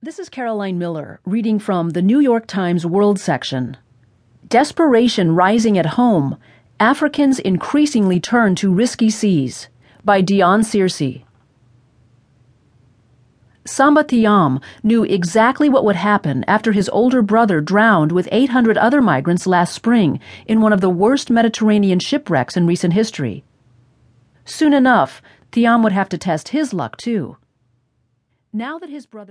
This is Caroline Miller reading from the New York Times World section. Desperation Rising at Home Africans Increasingly Turn to Risky Seas by Dionne Searcey. Samba Thiam knew exactly what would happen after his older brother drowned with 800 other migrants last spring in one of the worst Mediterranean shipwrecks in recent history. Soon enough, Thiam would have to test his luck, too. Now that his brother